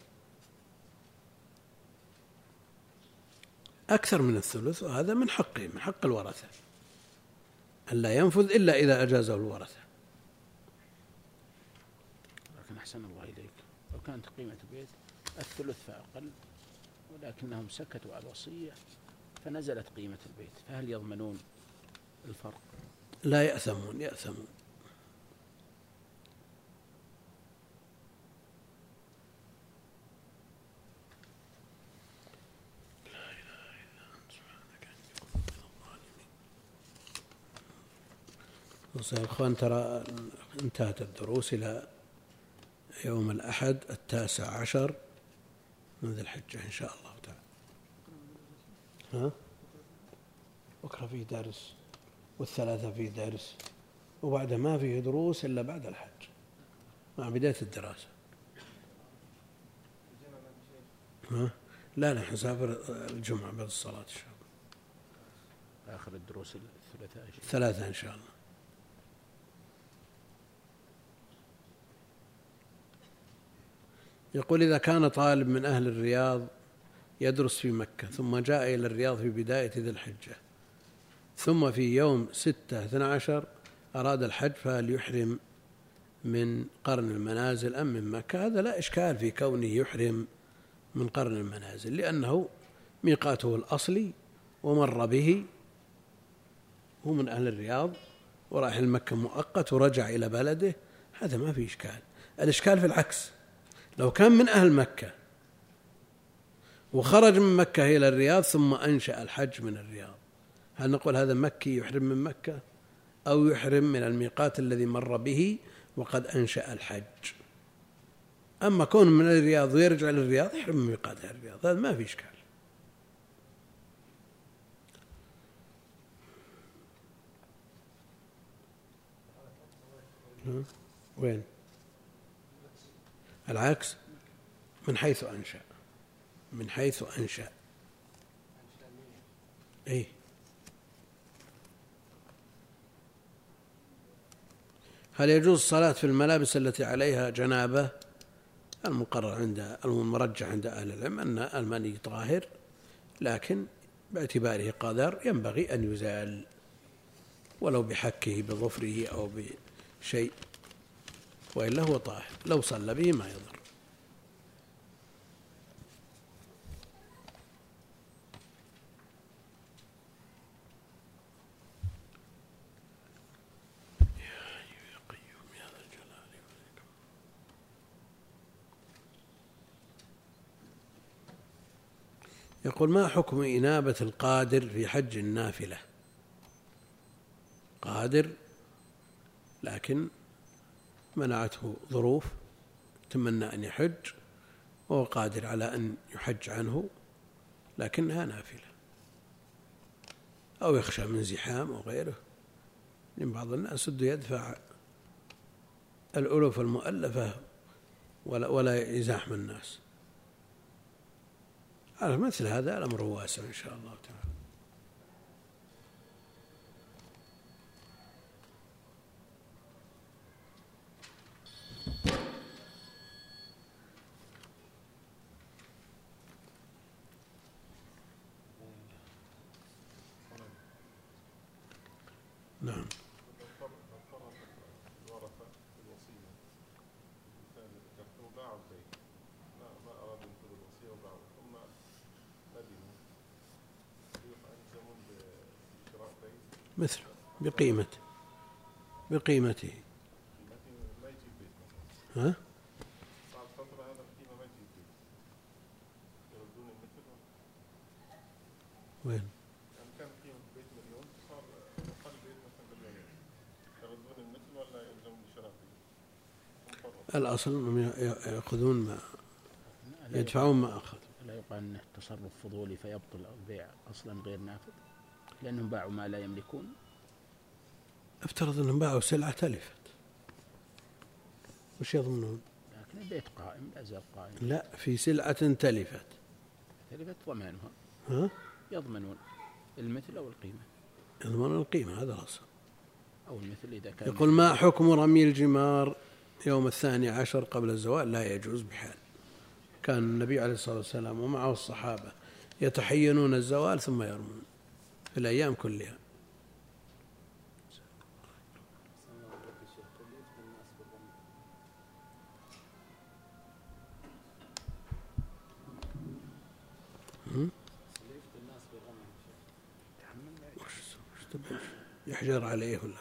أكثر من الثلث وهذا من حقه من حق الورثة. ألا ينفذ إلا إذا أجازه الورثة لكن أحسن الله إليك لو كانت قيمة البيت الثلث فأقل ولكنهم سكتوا على الوصية فنزلت قيمة البيت فهل يضمنون الفرق؟ لا يأثمون يأثمون يا أخوان ترى انتهت الدروس إلى يوم الأحد التاسع عشر من ذي الحجة إن شاء الله تعالى. ها؟ بكرة في درس والثلاثة في درس وبعد ما فيه دروس إلا بعد الحج. مع بداية الدراسة. ها؟ لا لا حنسافر الجمعة بعد الصلاة إن شاء الله. آخر الدروس الثلاثاء الثلاثه إن شاء الله. يقول إذا كان طالب من أهل الرياض يدرس في مكة ثم جاء إلى الرياض في بداية ذي الحجة ثم في يوم ستة اثنى عشر أراد الحج فهل يحرم من قرن المنازل أم من مكة؟ هذا لا إشكال في كونه يحرم من قرن المنازل لأنه ميقاته الأصلي ومر به هو من أهل الرياض وراح المكة مؤقت ورجع إلى بلده هذا ما في إشكال. الإشكال في العكس. لو كان من أهل مكة وخرج من مكة إلى الرياض ثم أنشأ الحج من الرياض هل نقول هذا مكي يحرم من مكة؟ أو يحرم من الميقات الذي مر به وقد أنشأ الحج؟ أما كون من الرياض ويرجع للرياض يحرم من ميقات الرياض هذا ما في إشكال. وين؟ العكس من حيث أنشأ. من حيث أنشأ. أي هل يجوز الصلاة في الملابس التي عليها جنابة؟ المقرر عند المرجح عند أهل العلم أن المني طاهر لكن باعتباره قدر ينبغي أن يزال ولو بحكه بظفره أو بشيء. وإلا هو طاهر. لو صلى به ما يضر. يقول ما حكم إنابة القادر في حج النافلة؟ قادر لكن منعته ظروف تمنى أن يحج وهو قادر على أن يحج عنه لكنها نافلة أو يخشى من زحام أو غيره. لأن بعض الناس بده يدفع الألوف المؤلفة ولا, ولا يزاحم الناس. على مثل هذا الأمر واسع إن شاء الله تعالى. بقيمته بقيمته ها؟ وين؟ الأصل أنهم يأخذون ما يدفعون ما أخذ لا يقال أنه تصرف فضولي فيبطل البيع أصلا غير نافذ لأنهم باعوا ما لا يملكون افترض أنهم باعوا سلعة تلفت وش يضمنون؟ لكن البيت قائم لا زال قائم. لا في سلعة تلفت. تلفت ضمانها ها؟ يضمنون المثل أو القيمة. يضمنون القيمة هذا الأصل. أو المثل إذا كان يقول ما حكم رمي الجمار يوم الثاني عشر قبل الزوال؟ لا يجوز بحال. كان النبي عليه الصلاة والسلام ومعه الصحابة يتحينون الزوال ثم يرمون في الأيام كلها. يحجر عليه ولا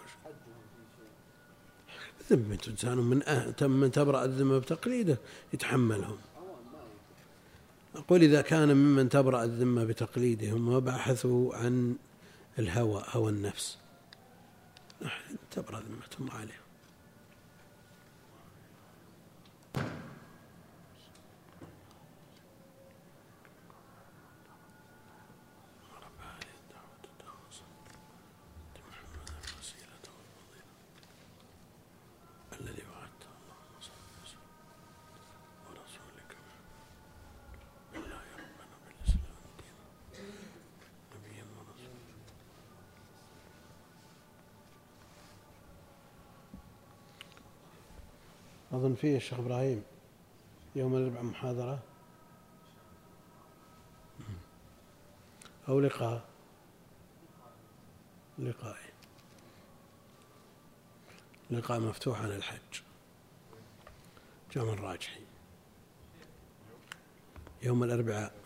ذمة إنسان من أهل من تبرأ الذمة بتقليده يتحملهم. أقول إذا كان ممن تبرأ الذمة بتقليدهم وبحثوا عن الهوى هوى النفس. تبرأ ذمتهم عليهم. فيه الشيخ إبراهيم يوم الأربعاء محاضرة. أو لقاء. لقاء. لقاء مفتوح عن الحج. جمع الراجحي. يوم الأربعاء.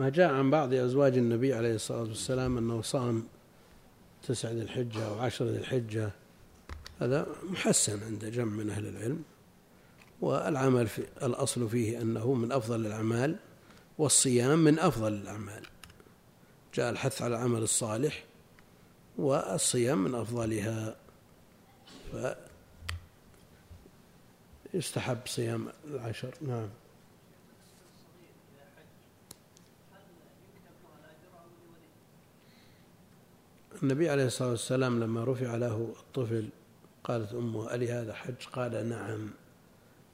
ما جاء عن بعض أزواج النبي عليه الصلاة والسلام أنه صام تسع ذي الحجة وعشر ذي الحجة. هذا محسن عند جمع من أهل العلم والعمل في الأصل فيه أنه من أفضل الأعمال والصيام من أفضل الأعمال. جاء الحث على العمل الصالح والصيام من أفضلها فيستحب صيام العشر. نعم. النبي عليه الصلاة والسلام لما رفع له الطفل قالت أمه ألي هذا حج؟ قال نعم.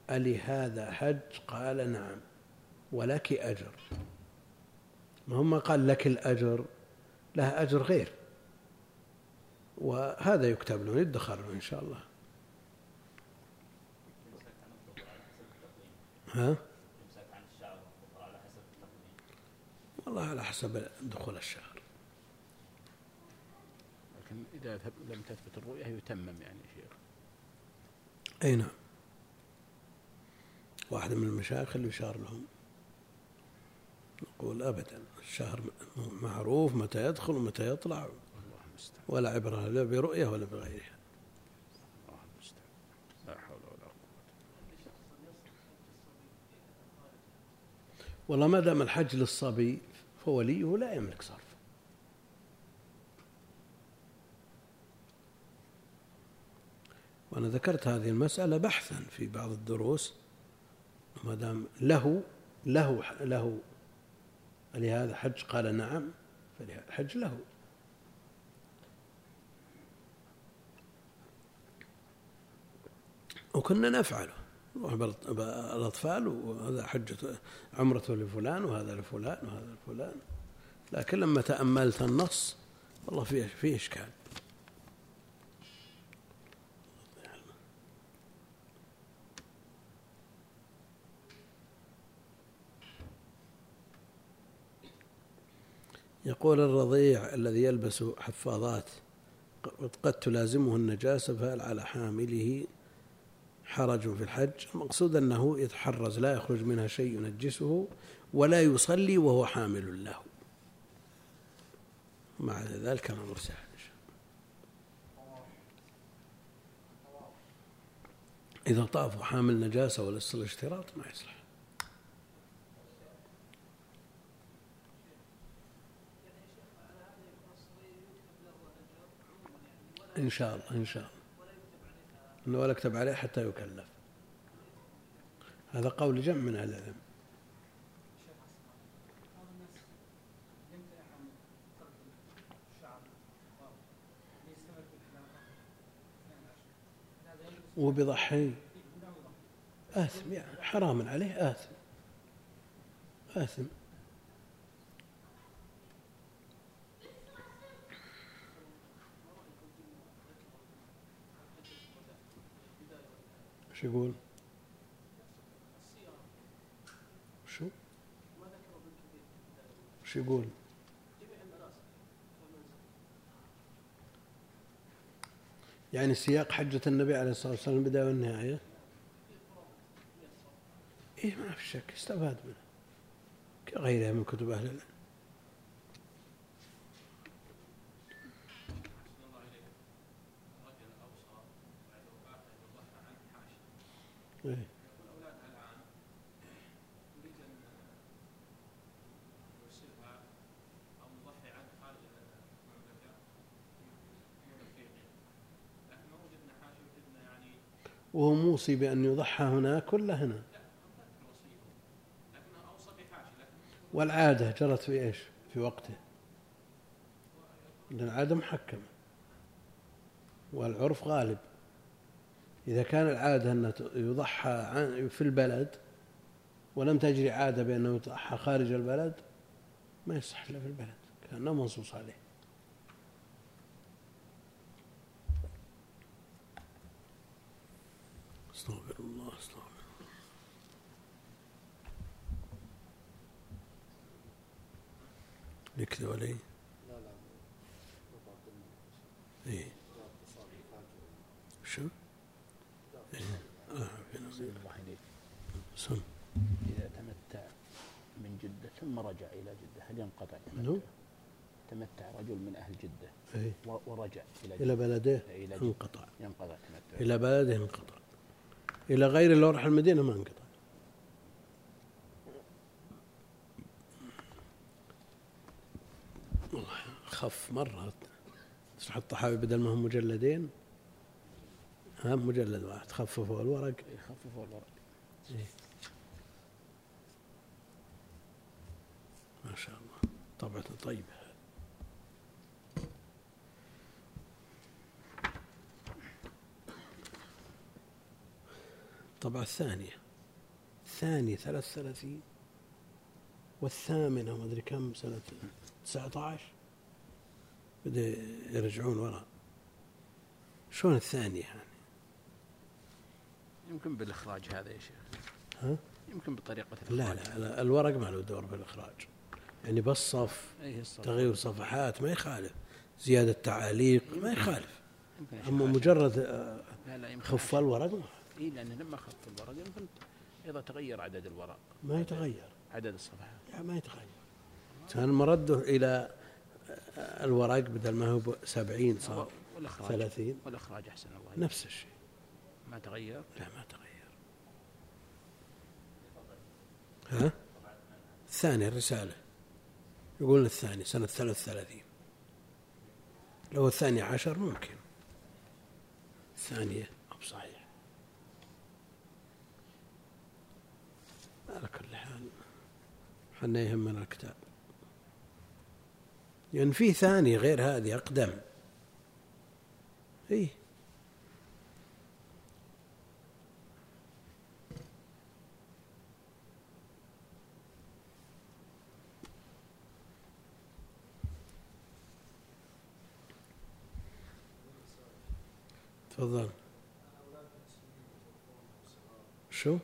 ألي هذا حج؟ قال نعم. ولك أجر. ما هم قال لك الأجر؟ له أجر غير. وهذا يكتب له يدخر له إن شاء الله. ها؟ والله على حسب دخول الشهر لكن إذا لم تثبت الرؤية يتمم يعني شيخ. أي نعم. واحد من المشايخ اللي يشار لهم. يقول أبدا الشهر معروف متى يدخل ومتى يطلع. ولا عبرة لا برؤية ولا بغيرها. الله المستعان. لا حول ولا قوة والله ما دام الحج للصبي فوليه لا يملك صرف. وأنا ذكرت هذه المسألة بحثا في بعض الدروس ما دام له له له لهذا حج؟ قال نعم فالحج له. وكنا نفعله نروح بالأطفال وهذا حجة عمرة لفلان وهذا لفلان وهذا لفلان. لكن لما تأملت النص والله فيه فيه إشكال. يقول الرضيع الذي يلبس حفاظات قد تلازمه النجاسة فهل على حامله حرج في الحج؟ المقصود أنه يتحرز لا يخرج منها شيء ينجسه ولا يصلي وهو حامل له. مع ذلك الأمر سهل إذا طاف حامل نجاسة وليس الاشتراط ما يصلح. إن شاء الله إن شاء الله. ولا يكتب عليه حتى يكلف. هذا قول جمع من أهل العلم. وبضحي. آثم يعني حرام عليه آثم. آثم. إيش يقول؟ شو؟ إيش يقول؟ يعني سياق حجة النبي عليه الصلاة والسلام البداية والنهاية إيه ما في شك استفاد منه كغيرها من كتب أهل العلم وهو موصي بأن يضحى هناك ولا هنا. والعادة جرت في إيش؟ في وقته. لأن العادة محكمة. والعرف غالب. إذا كان العادة أن يضحى في البلد ولم تجري عادة بأنه يضحى خارج البلد ما يصح إلا في البلد كأنه منصوص عليه. استغفر الله استغفر الله. يكذب علي؟ إيه. شو؟ الله إليك سم إذا تمتع من جدة ثم رجع إلى جدة هل ينقطع نعم. تمتع رجل من أهل جدة إيه. ورجع إلى إلى جدة بلده؟ إلى جدة. انقطع. ينقطع تمتع. إلى بلده انقطع. إلى غير لو راح المدينة ما انقطع. والله خف مرة. تشرح الطحاوي بدل ما هم مجلدين. ها مجلد واحد. خففوا الورق. يخففوا الورق. ما شاء الله. طبعته طيبة. الطبعة الثانية. الثانية ثلاث ثلاثين والثامنة ما أدري كم سنة تسعة عشر بدأ يرجعون وراء. شلون الثانية يعني يمكن بالإخراج هذا يا شيخ. ها؟ يمكن بطريقة لا لا الورق ما له دور بالإخراج. يعني بالصف أي الصلاة. تغيير صفحات ما يخالف. زيادة تعاليق ما يخالف. شيخ مجرد آه، لا لا يمكن خف الورق ما- اي لأنه لما خف الورق يمكن أيضا تغير عدد الورق. ما يتغير. عدد الصفحات. لا ما يتغير. كان مرده إلى آه، الورق بدل ما هو سبعين صار والإخراج ثلاثين. والإخراج أحسن الله. نفس الشيء. ما تغير؟ لا ما تغير. ها؟ الثاني الرسالة. يقول الثاني سنة ثلاث ثلاثين لو الثاني عشر ممكن. الثانية أو صحيح على كل حال حنا يهمنا الكتاب. يعني في ثاني غير هذه أقدم. إيه؟ تفضل شو؟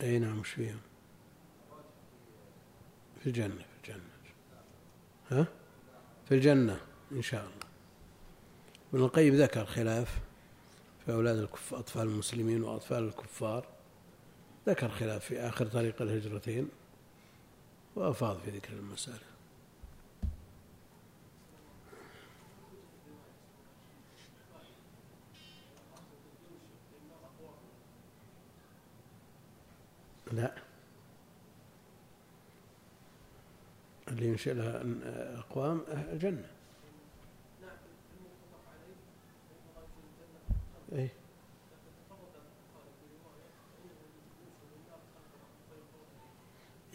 اي نعم وش فيهم؟ في الجنة في الجنة ها؟ في الجنة إن شاء الله ابن القيم ذكر خلاف في أولاد الكف أطفال المسلمين وأطفال الكفار ذكر خلاف في آخر طريق الهجرتين وأفاض في ذكر المسألة لا. اللي ينشئ لها أقوام الجنة أي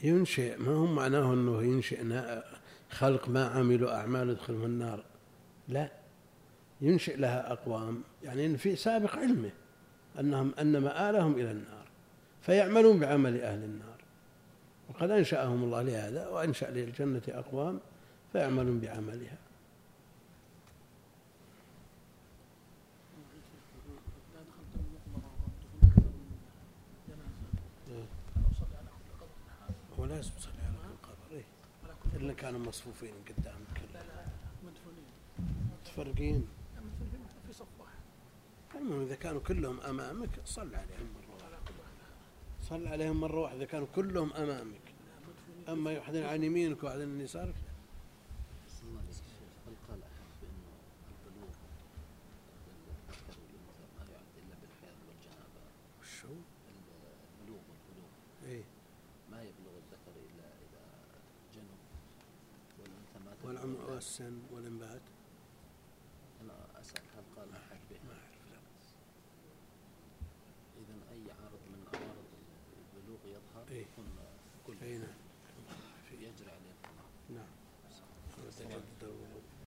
ينشئ ما هو معناه أنه ينشئ خلق ما عملوا أعمال يدخلهم النار. لا. ينشئ لها أقوام. يعني إن في سابق علمه أنهم أن مآلهم إلى النار. فيعملون بعمل أهل النار. وقد أنشأهم الله لهذا وأنشأ للجنة أقوام فيعملون بعملها. هو لازم تصلي على كل قبر إيه؟ إلا كانوا مصفوفين قدامك متفرقين. في صف واحد المهم إذا كانوا كلهم أمامك صل عليهم. مرة صل عليهم مرة واحدة كانوا كلهم أمامك. أما واحد عن يمينك وواحد عن يسارك؟ ما يبلغ الذكر إلا إذا جنب والأنثى ما والعمر والسن والإنبات.